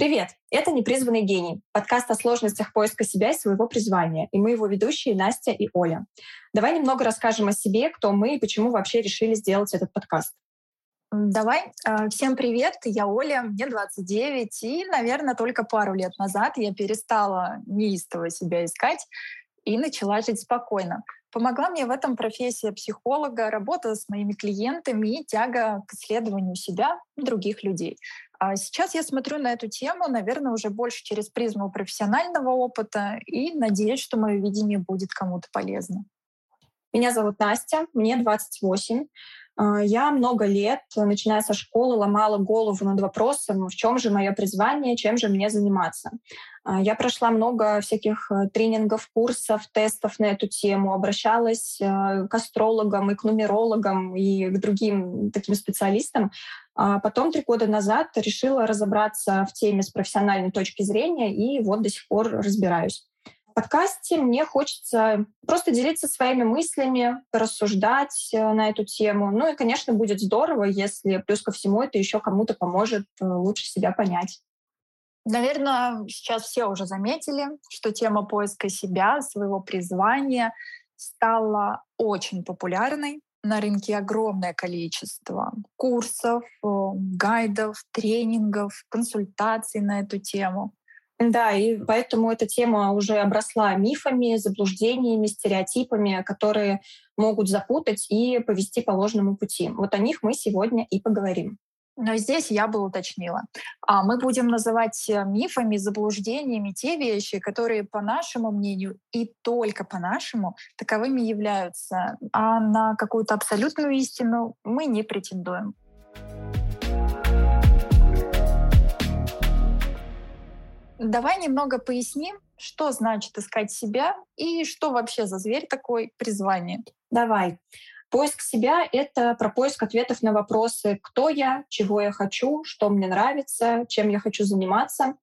Привет! Это «Непризванный гений» — подкаст о сложностях поиска себя и своего призвания. И мы его ведущие Настя и Оля. Давай немного расскажем о себе, кто мы и почему вообще решили сделать этот подкаст. Давай. А, всем привет, я Оля, мне 29, и, наверное, только пару лет назад я перестала неистово себя искать и начала жить спокойно. Помогла мне в этом профессия психолога, работа с моими клиентами и тяга к исследованию себя других людей. А сейчас я смотрю на эту тему, наверное, уже больше через призму профессионального опыта и надеюсь, что мое видение будет кому-то полезно. Меня зовут Настя, мне 28. А, я много лет, начиная со школы, ломала голову над вопросом, в чем же мое призвание, чем же мне заниматься. А, я прошла много всяких э, тренингов, курсов, тестов на эту тему, обращалась э, к астрологам и к нумерологам и к другим таким специалистам. А потом три года назад решила разобраться в теме с профессиональной точки зрения и вот до сих пор разбираюсь подкасте мне хочется просто делиться своими мыслями, рассуждать э, на эту тему. Ну и, конечно, будет здорово, если плюс ко всему это еще кому-то поможет э, лучше себя понять. Наверное, сейчас все уже заметили, что тема поиска себя, своего призвания стала очень популярной. На рынке огромное количество курсов, э, гайдов, тренингов, консультаций на эту тему. Да, и поэтому эта тема уже обросла мифами, заблуждениями, стереотипами, которые могут запутать и повести по ложному пути. Вот о них мы сегодня и поговорим. Но здесь я бы уточнила. А мы будем называть э, мифами, заблуждениями те вещи, которые, по нашему мнению, и только по нашему, таковыми являются. А на какую-то абсолютную истину мы не претендуем. Давай немного поясним, что значит искать себя и что вообще за зверь такой призвание. Давай. Поиск себя — это про поиск ответов на вопросы «кто я?», «чего я хочу?», «что мне нравится?», «чем я хочу заниматься?».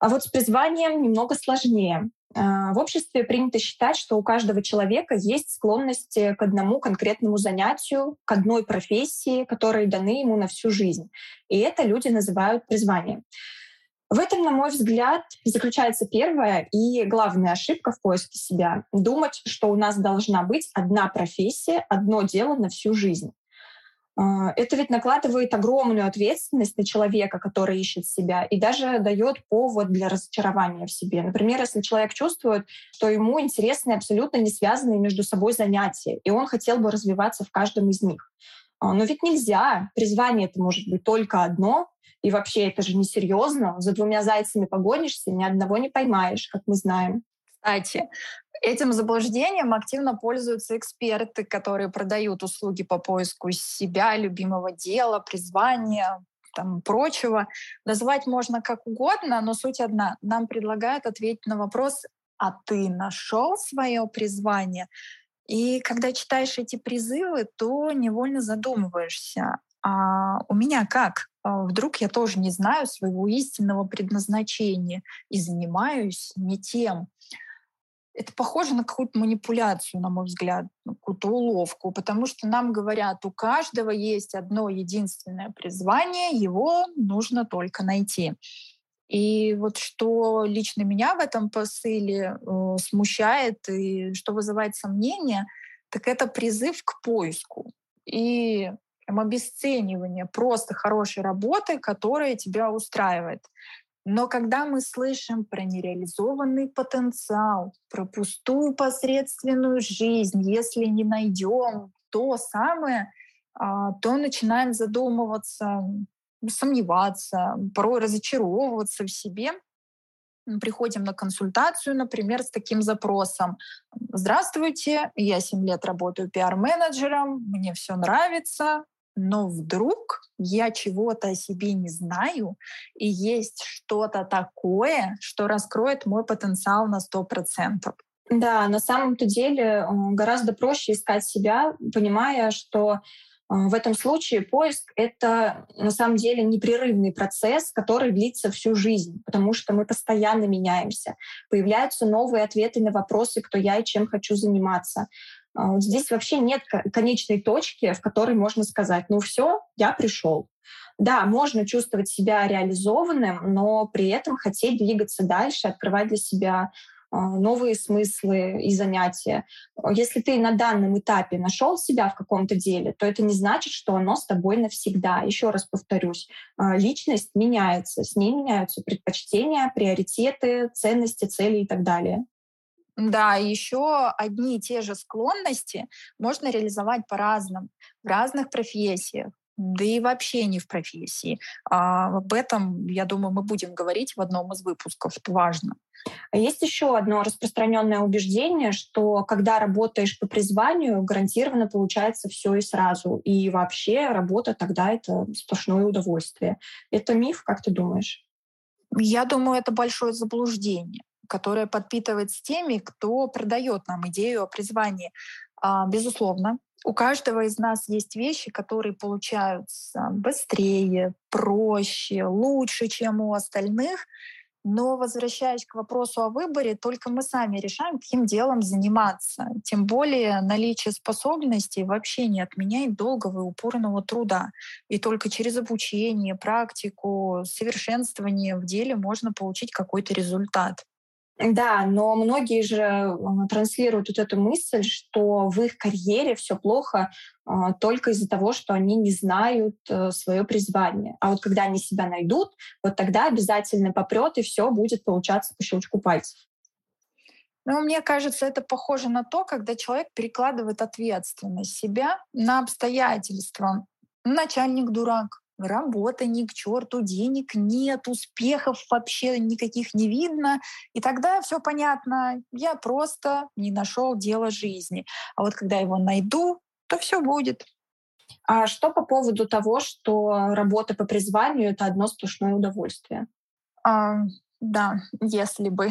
А вот с призванием немного сложнее. А, в обществе принято считать, что у каждого человека есть склонности к одному конкретному занятию, к одной профессии, которые даны ему на всю жизнь. И это люди называют призванием. В этом, на мой взгляд, заключается первая и главная ошибка в поиске себя — думать, что у нас должна быть одна профессия, одно дело на всю жизнь. А, это ведь накладывает огромную ответственность на человека, который ищет себя, и даже дает повод для разочарования в себе. Например, если человек чувствует, что ему интересны абсолютно не связанные между собой занятия, и он хотел бы развиваться в каждом из них. А, но ведь нельзя. Призвание это может быть только одно, и вообще это же несерьезно. За двумя зайцами погонишься, ни одного не поймаешь, как мы знаем. Кстати, этим заблуждением активно пользуются эксперты, которые продают услуги по поиску себя, любимого дела, призвания, там, прочего. Назвать можно как угодно, но суть одна. Нам предлагают ответить на вопрос, а ты нашел свое призвание? И когда читаешь эти призывы, то невольно задумываешься, а у меня как? А, вдруг я тоже не знаю своего истинного предназначения и занимаюсь не тем. Это похоже на какую-то манипуляцию, на мой взгляд, какую-то уловку, потому что нам говорят, у каждого есть одно единственное призвание, его нужно только найти. И вот что лично меня в этом посыле э, смущает и что вызывает сомнения, так это призыв к поиску. И прям обесценивание просто хорошей работы, которая тебя устраивает. Но когда мы слышим про нереализованный потенциал, про пустую посредственную жизнь, если не найдем то самое, а, то начинаем задумываться, сомневаться, порой разочаровываться в себе. Приходим на консультацию, например, с таким запросом. Здравствуйте, я 7 лет работаю пиар-менеджером, мне все нравится, но вдруг я чего-то о себе не знаю, и есть что-то такое, что раскроет мой потенциал на 100%. Да, на самом-то деле гораздо проще искать себя, понимая, что в этом случае поиск — это на самом деле непрерывный процесс, который длится всю жизнь, потому что мы постоянно меняемся. Появляются новые ответы на вопросы, кто я и чем хочу заниматься. А, здесь вообще нет конечной точки, в которой можно сказать, ну все, я пришел. Да, можно чувствовать себя реализованным, но при этом хотеть двигаться дальше, открывать для себя а, новые смыслы и занятия. Если ты на данном этапе нашел себя в каком-то деле, то это не значит, что оно с тобой навсегда. Еще раз повторюсь, а, личность меняется, с ней меняются предпочтения, приоритеты, ценности, цели и так далее. Да, еще одни и те же склонности можно реализовать по-разному, в разных профессиях да и вообще не в профессии. А об этом, я думаю, мы будем говорить в одном из выпусков, что важно. А есть еще одно распространенное убеждение, что когда работаешь по призванию, гарантированно получается все и сразу. И вообще работа тогда это сплошное удовольствие. Это миф, как ты думаешь? Я думаю, это большое заблуждение которое подпитывается теми, кто продает нам идею о призвании. А, безусловно, у каждого из нас есть вещи, которые получаются быстрее, проще, лучше, чем у остальных. Но возвращаясь к вопросу о выборе, только мы сами решаем, каким делом заниматься. Тем более наличие способностей вообще не отменяет долгого и упорного труда. И только через обучение, практику, совершенствование в деле можно получить какой-то результат. Да, но многие же э, транслируют вот эту мысль, что в их карьере все плохо а, только из-за того, что они не знают э, свое призвание. А вот когда они себя найдут, вот тогда обязательно попрет и все будет получаться по щелчку пальцев. Ну, мне кажется, это похоже на то, когда человек перекладывает ответственность себя на обстоятельства. Начальник дурак, работа ни к черту, денег нет, успехов вообще никаких не видно. И тогда все понятно, я просто не нашел дело жизни. А вот когда его найду, то все будет. А что по поводу того, что работа по призванию это одно сплошное удовольствие? А, да, если бы.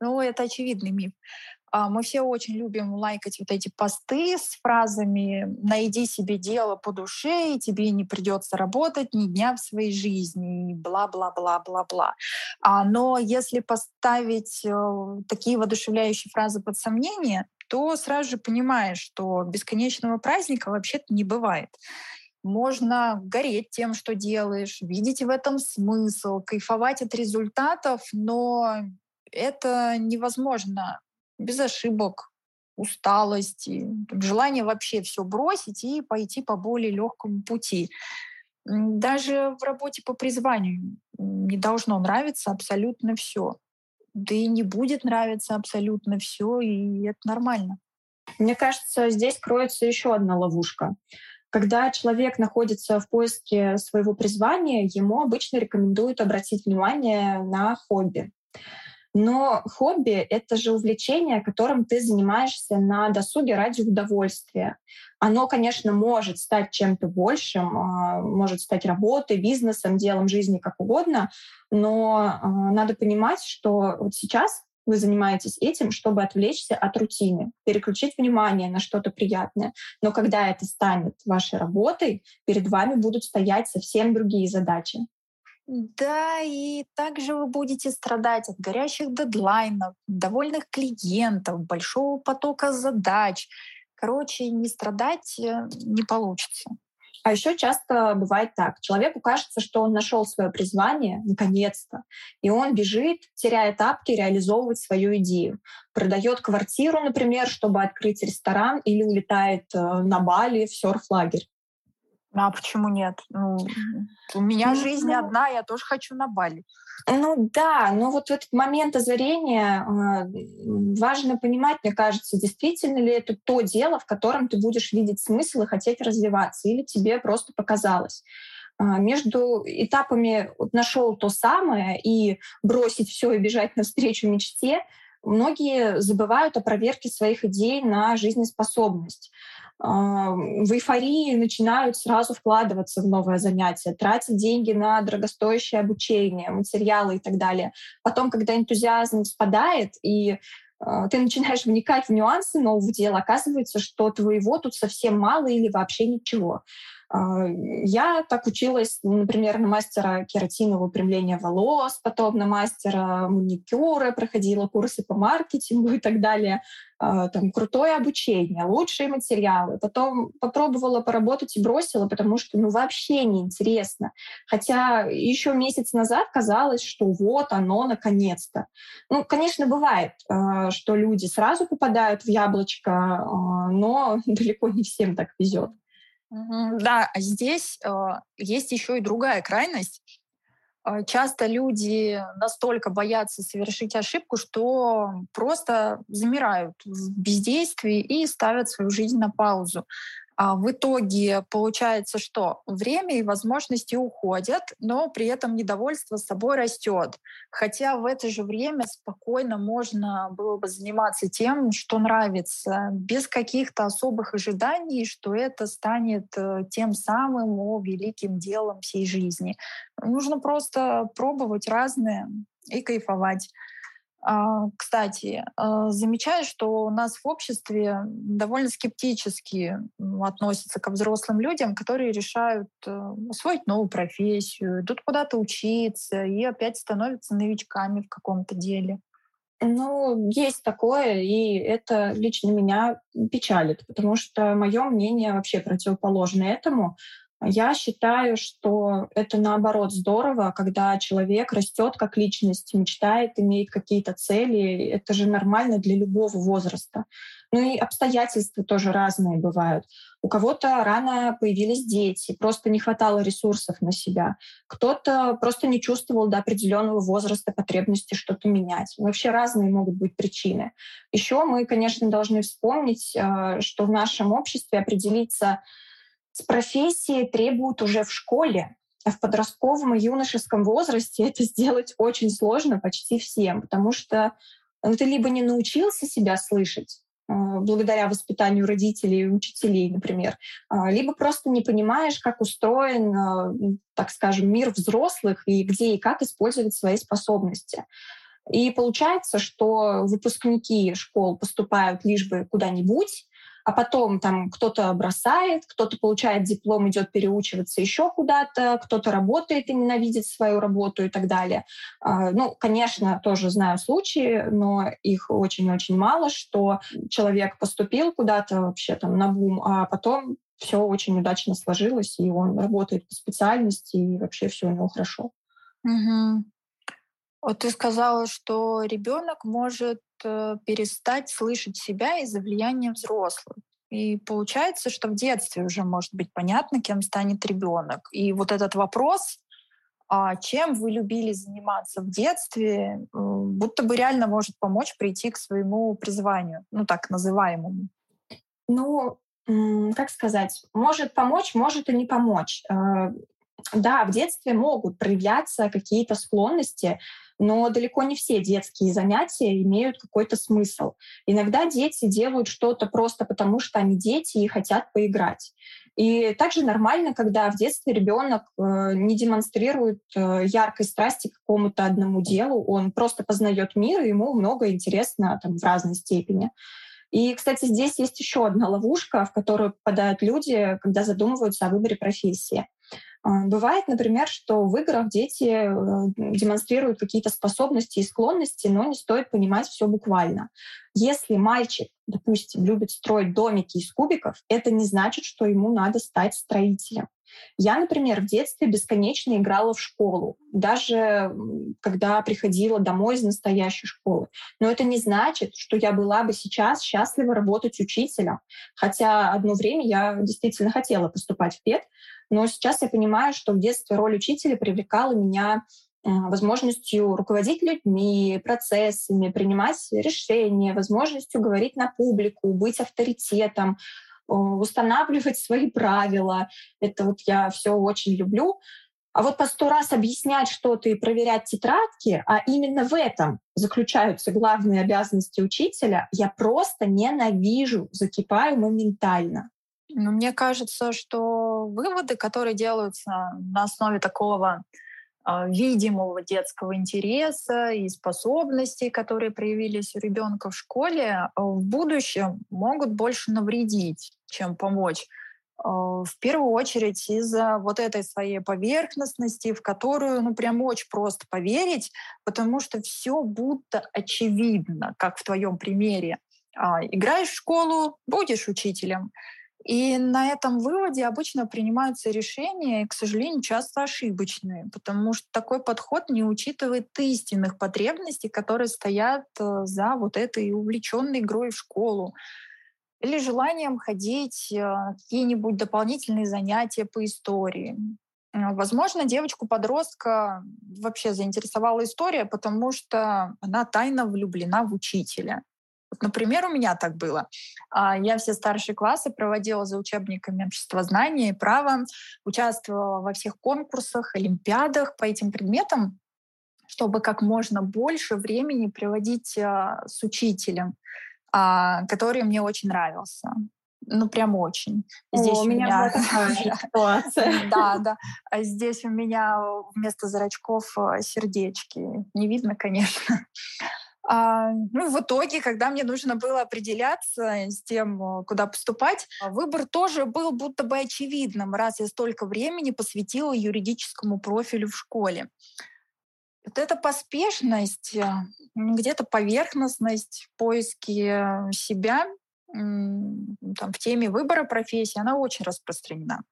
Ну, это очевидный миф. А, мы все очень любим лайкать вот эти посты с фразами «найди себе дело по душе, и тебе не придется работать ни дня в своей жизни», и бла-бла-бла-бла-бла. А, но если поставить э, такие воодушевляющие фразы под сомнение, то сразу же понимаешь, что бесконечного праздника вообще-то не бывает. Можно гореть тем, что делаешь, видеть в этом смысл, кайфовать от результатов, но это невозможно без ошибок, усталости, желание вообще все бросить и пойти по более легкому пути. Даже в работе по призванию не должно нравиться абсолютно все. Да и не будет нравиться абсолютно все, и это нормально. Мне кажется, здесь кроется еще одна ловушка. Когда человек находится в поиске своего призвания, ему обычно рекомендуют обратить внимание на хобби. Но хобби — это же увлечение, которым ты занимаешься на досуге ради удовольствия. Оно, конечно, может стать чем-то большим, а, может стать работой, бизнесом, делом жизни, как угодно, но а, надо понимать, что вот сейчас вы занимаетесь этим, чтобы отвлечься от рутины, переключить внимание на что-то приятное. Но когда это станет вашей работой, перед вами будут стоять совсем другие задачи. Да, и также вы будете страдать от горящих дедлайнов, довольных клиентов, большого потока задач. Короче, не страдать э, не получится. А еще часто бывает так. Человеку кажется, что он нашел свое призвание, наконец-то, и он бежит, теряя тапки, реализовывать свою идею. Продает квартиру, например, чтобы открыть ресторан, или улетает э, на Бали в серф-лагерь. А почему нет? Ну, у меня ну, жизнь ну, одна, я тоже хочу на Бали. Ну да, но вот в этот момент озарения э, важно понимать, мне кажется, действительно ли это то дело, в котором ты будешь видеть смысл и хотеть развиваться, или тебе просто показалось. Э, между этапами вот, нашел то самое и бросить все и бежать навстречу мечте, многие забывают о проверке своих идей на жизнеспособность в эйфории начинают сразу вкладываться в новое занятие, тратить деньги на дорогостоящее обучение, материалы и так далее. Потом, когда энтузиазм спадает, и а, ты начинаешь вникать в нюансы нового дела, оказывается, что твоего тут совсем мало или вообще ничего. А, я так училась, например, на мастера кератинового выпрямления волос, потом на мастера маникюра, проходила курсы по маркетингу и так далее. А, там крутое обучение, лучшие материалы. Потом попробовала поработать и бросила, потому что ну вообще неинтересно. Хотя еще месяц назад казалось, что вот оно наконец-то. Ну, конечно, бывает, а, что люди сразу попадают в яблочко, но далеко не всем так везет. Да, а здесь есть еще и другая крайность. А, часто люди настолько боятся совершить ошибку, что просто замирают в бездействии и ставят свою жизнь на паузу. А в итоге получается, что время и возможности уходят, но при этом недовольство собой растет. Хотя в это же время спокойно можно было бы заниматься тем, что нравится, без каких-то особых ожиданий, что это станет э, тем самым о, великим делом всей жизни. Нужно просто пробовать разное и кайфовать. А, кстати, а, замечаю, что у нас в обществе довольно скептически относятся к взрослым людям, которые решают э, освоить новую профессию, идут куда-то учиться и опять становятся новичками в каком-то деле. Ну, есть такое, и это лично меня печалит, потому что мое мнение вообще противоположно этому. Я считаю, что это наоборот здорово, когда человек растет как личность, мечтает, имеет какие-то цели. Это же нормально для любого возраста. Ну и обстоятельства тоже разные бывают. У кого-то рано появились дети, просто не хватало ресурсов на себя. Кто-то просто не чувствовал до определенного возраста потребности что-то менять. Вообще разные могут быть причины. Еще мы, конечно, должны вспомнить, э, что в нашем обществе определиться с профессией требуют уже в школе, а в подростковом и юношеском возрасте это сделать очень сложно почти всем, потому что ну, ты либо не научился себя слышать, э, благодаря воспитанию родителей и учителей, например, а, либо просто не понимаешь, как устроен, э, так скажем, мир взрослых и где и как использовать свои способности. И получается, что выпускники школ поступают лишь бы куда-нибудь, а потом там кто-то бросает, кто-то получает диплом, идет переучиваться еще куда-то, кто-то работает и ненавидит свою работу и так далее. А, ну, конечно, тоже знаю случаи, но их очень-очень мало, что человек поступил куда-то вообще там на бум, а потом все очень удачно сложилось, и он работает по специальности, и вообще все у него хорошо. Угу. Вот ты сказала, что ребенок может э, перестать слышать себя из-за влияния взрослых. И получается, что в детстве уже может быть понятно, кем станет ребенок. И вот этот вопрос, а чем вы любили заниматься в детстве, будто бы реально может помочь прийти к своему призванию, ну так называемому. Ну, как сказать, может помочь, может и не помочь. Э, да, в детстве могут проявляться какие-то склонности, но далеко не все детские занятия имеют какой-то смысл. Иногда дети делают что-то просто потому, что они дети и хотят поиграть. И также нормально, когда в детстве ребенок э, не демонстрирует э, яркой страсти к какому-то одному делу, он просто познает мир, и ему много интересно там, в разной степени. И, кстати, здесь есть еще одна ловушка, в которую попадают люди, когда задумываются о выборе профессии. А, бывает, например, что в играх дети э, демонстрируют какие-то способности и склонности, но не стоит понимать все буквально. Если мальчик, допустим, любит строить домики из кубиков, это не значит, что ему надо стать строителем. Я, например, в детстве бесконечно играла в школу, даже когда приходила домой из настоящей школы. Но это не значит, что я была бы сейчас счастлива работать учителем. Хотя одно время я действительно хотела поступать в ПЕД, но сейчас я понимаю, что в детстве роль учителя привлекала меня э, возможностью руководить людьми, процессами, принимать решения, возможностью говорить на публику, быть авторитетом, устанавливать свои правила. Это вот я все очень люблю. А вот по сто раз объяснять что-то и проверять тетрадки, а именно в этом заключаются главные обязанности учителя, я просто ненавижу, закипаю моментально. Но мне кажется, что выводы, которые делаются на основе такого э, видимого детского интереса и способностей, которые проявились у ребенка в школе, в будущем могут больше навредить, чем помочь. в первую очередь из-за вот этой своей поверхностности, в которую, ну, прям очень просто поверить, потому что все будто очевидно, как в твоем примере. А, играешь в школу, будешь учителем. И на этом выводе обычно принимаются решения, к сожалению, часто ошибочные, потому что такой подход не учитывает истинных потребностей, которые стоят э, за вот этой увлеченной игрой в школу или желанием ходить э, какие-нибудь дополнительные занятия по истории. Э, возможно, девочку-подростка вообще заинтересовала история, потому что она тайно влюблена в учителя. Вот, например, у меня так было. А, я все старшие классы проводила за учебниками обществознания и права, участвовала во всех конкурсах, олимпиадах по этим предметам, чтобы как можно больше времени проводить а, с учителем, а, который мне очень нравился. Ну, прям очень. Здесь О, у меня, меня... такая ситуация. Да, да. А здесь у меня вместо зрачков сердечки. Не видно, конечно. А, ну, в итоге, когда мне нужно было определяться с тем, э, куда поступать, выбор тоже был будто бы очевидным, раз я столько времени посвятила юридическому профилю в школе. Вот эта поспешность, э, где-то поверхностность, поиски себя там, в теме выбора профессии, она очень распространена.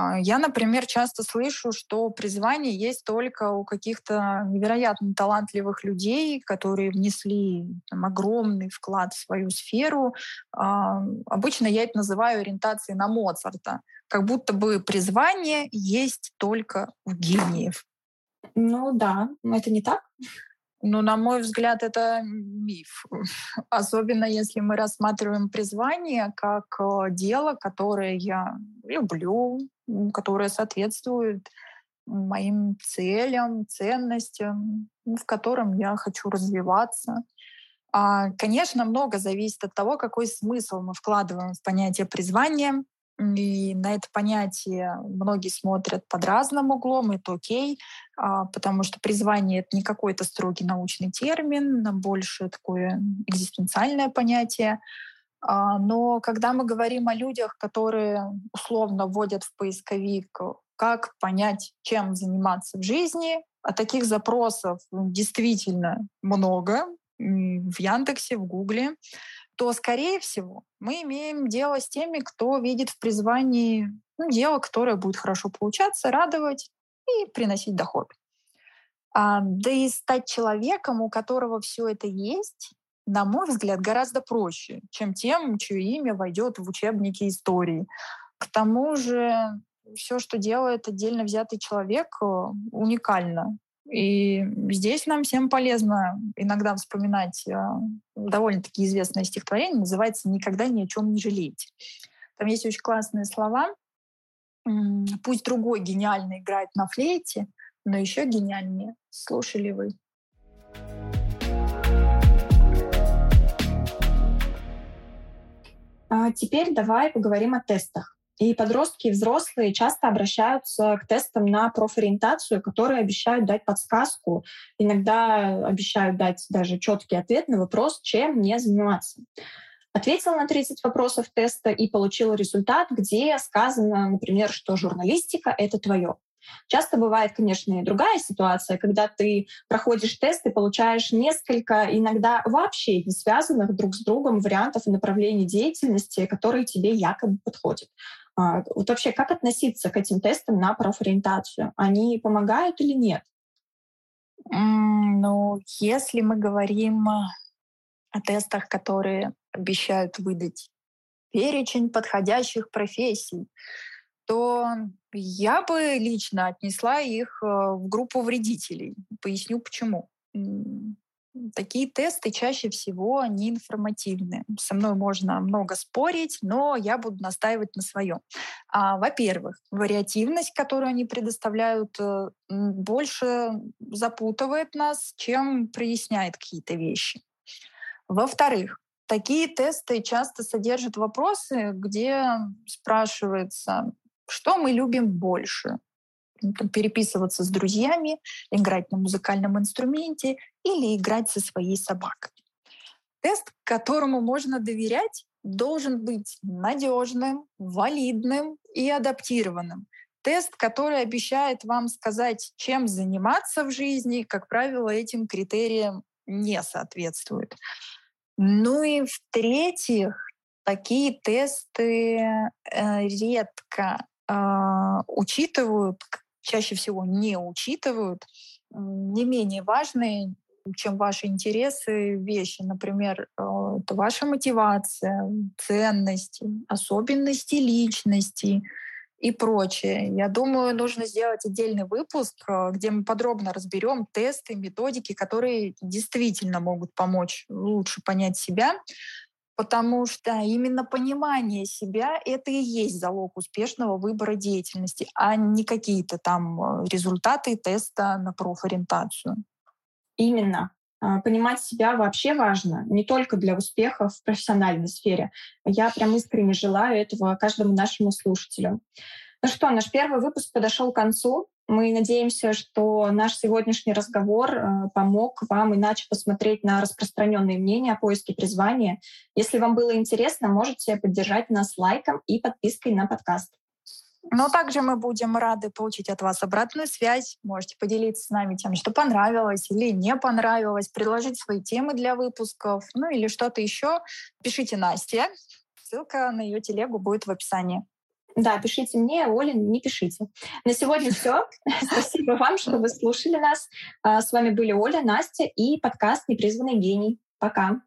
А, я, например, часто слышу, что призвание есть только у каких-то невероятно талантливых людей, которые внесли там, огромный вклад в свою сферу. А, обычно я это называю ориентацией на Моцарта. Как будто бы призвание есть только у гениев. Ну да, но это не так. Ну, на мой взгляд, это миф. Особенно если мы рассматриваем призвание как э, дело, которое я люблю, которое соответствует моим целям, ценностям, в котором я хочу развиваться. А, конечно, много зависит от того, какой смысл мы вкладываем в понятие призвания. И на это понятие многие смотрят под разным углом, это окей, а, потому что призвание — это не какой-то строгий научный термин, а больше такое экзистенциальное понятие. А, но когда мы говорим о людях, которые условно вводят в поисковик, как понять, чем заниматься в жизни, а таких запросов действительно много в Яндексе, в Гугле, то, скорее всего, мы имеем дело с теми, кто видит в призвании ну, дело, которое будет хорошо получаться, радовать и приносить доход. А, да и стать человеком, у которого все это есть, на мой взгляд, гораздо проще, чем тем, чье имя войдет в учебники истории. К тому же все, что делает отдельно взятый человек, э, уникально. И здесь нам всем полезно иногда вспоминать э, довольно-таки известное стихотворение, называется «Никогда ни о чем не жалеть». Там есть очень классные слова. «Пусть другой гениально играет на флейте, но еще гениальнее слушали вы». А теперь давай поговорим о тестах. И подростки и взрослые часто обращаются к тестам на профориентацию, которые обещают дать подсказку, иногда обещают дать даже четкий ответ на вопрос, чем мне заниматься. Ответил на 30 вопросов теста и получил результат, где сказано, например, что журналистика — это твое. Часто бывает, конечно, и другая ситуация, когда ты проходишь тест и получаешь несколько, иногда вообще не связанных друг с другом вариантов и направлений деятельности, которые тебе якобы подходят. А, вот вообще, как относиться к этим тестам на профориентацию? Они помогают или нет? Ну, если мы говорим о тестах, которые обещают выдать перечень подходящих профессий, то я бы лично отнесла их э, в группу вредителей. Поясню почему. Такие тесты чаще всего они информативны. Со мной можно много спорить, но я буду настаивать на своем. А, во-первых, вариативность, которую они предоставляют, э, больше запутывает нас, чем проясняет какие-то вещи. Во-вторых, такие тесты часто содержат вопросы, где спрашивается, что мы любим больше? переписываться с друзьями, играть на музыкальном инструменте или играть со своей собакой. Тест, которому можно доверять, должен быть надежным, валидным и адаптированным. Тест, который обещает вам сказать, чем заниматься в жизни, как правило, этим критериям не соответствует. Ну и в-третьих, такие тесты э, редко учитывают, чаще всего не учитывают не менее важные, чем ваши интересы, вещи. Например, это ваша мотивация, ценности, особенности личности, и прочее. Я думаю, нужно сделать отдельный выпуск, э, где мы подробно разберем тесты, методики, которые действительно могут помочь лучше понять себя, потому что именно понимание себя — это и есть залог успешного выбора деятельности, а не какие-то там э, результаты теста на профориентацию. Именно. А, понимать себя вообще важно, не только для успеха в профессиональной сфере. Я прям искренне желаю этого каждому нашему слушателю. Ну что, наш первый выпуск подошел к концу. Мы надеемся, что наш сегодняшний разговор э, помог вам иначе посмотреть на распространенные мнения о поиске призвания. Если вам было интересно, можете поддержать нас лайком и подпиской на подкаст. Но также мы будем рады получить от вас обратную связь. Можете поделиться с нами тем, что понравилось или не понравилось, предложить свои темы для выпусков, ну или что-то еще. Пишите Насте. Ссылка на ее телегу будет в описании. Да, пишите мне, Оля, не пишите. На сегодня все. Спасибо вам, что вы слушали нас. А, с вами были Оля, Настя и подкаст «Непризванный гений». Пока.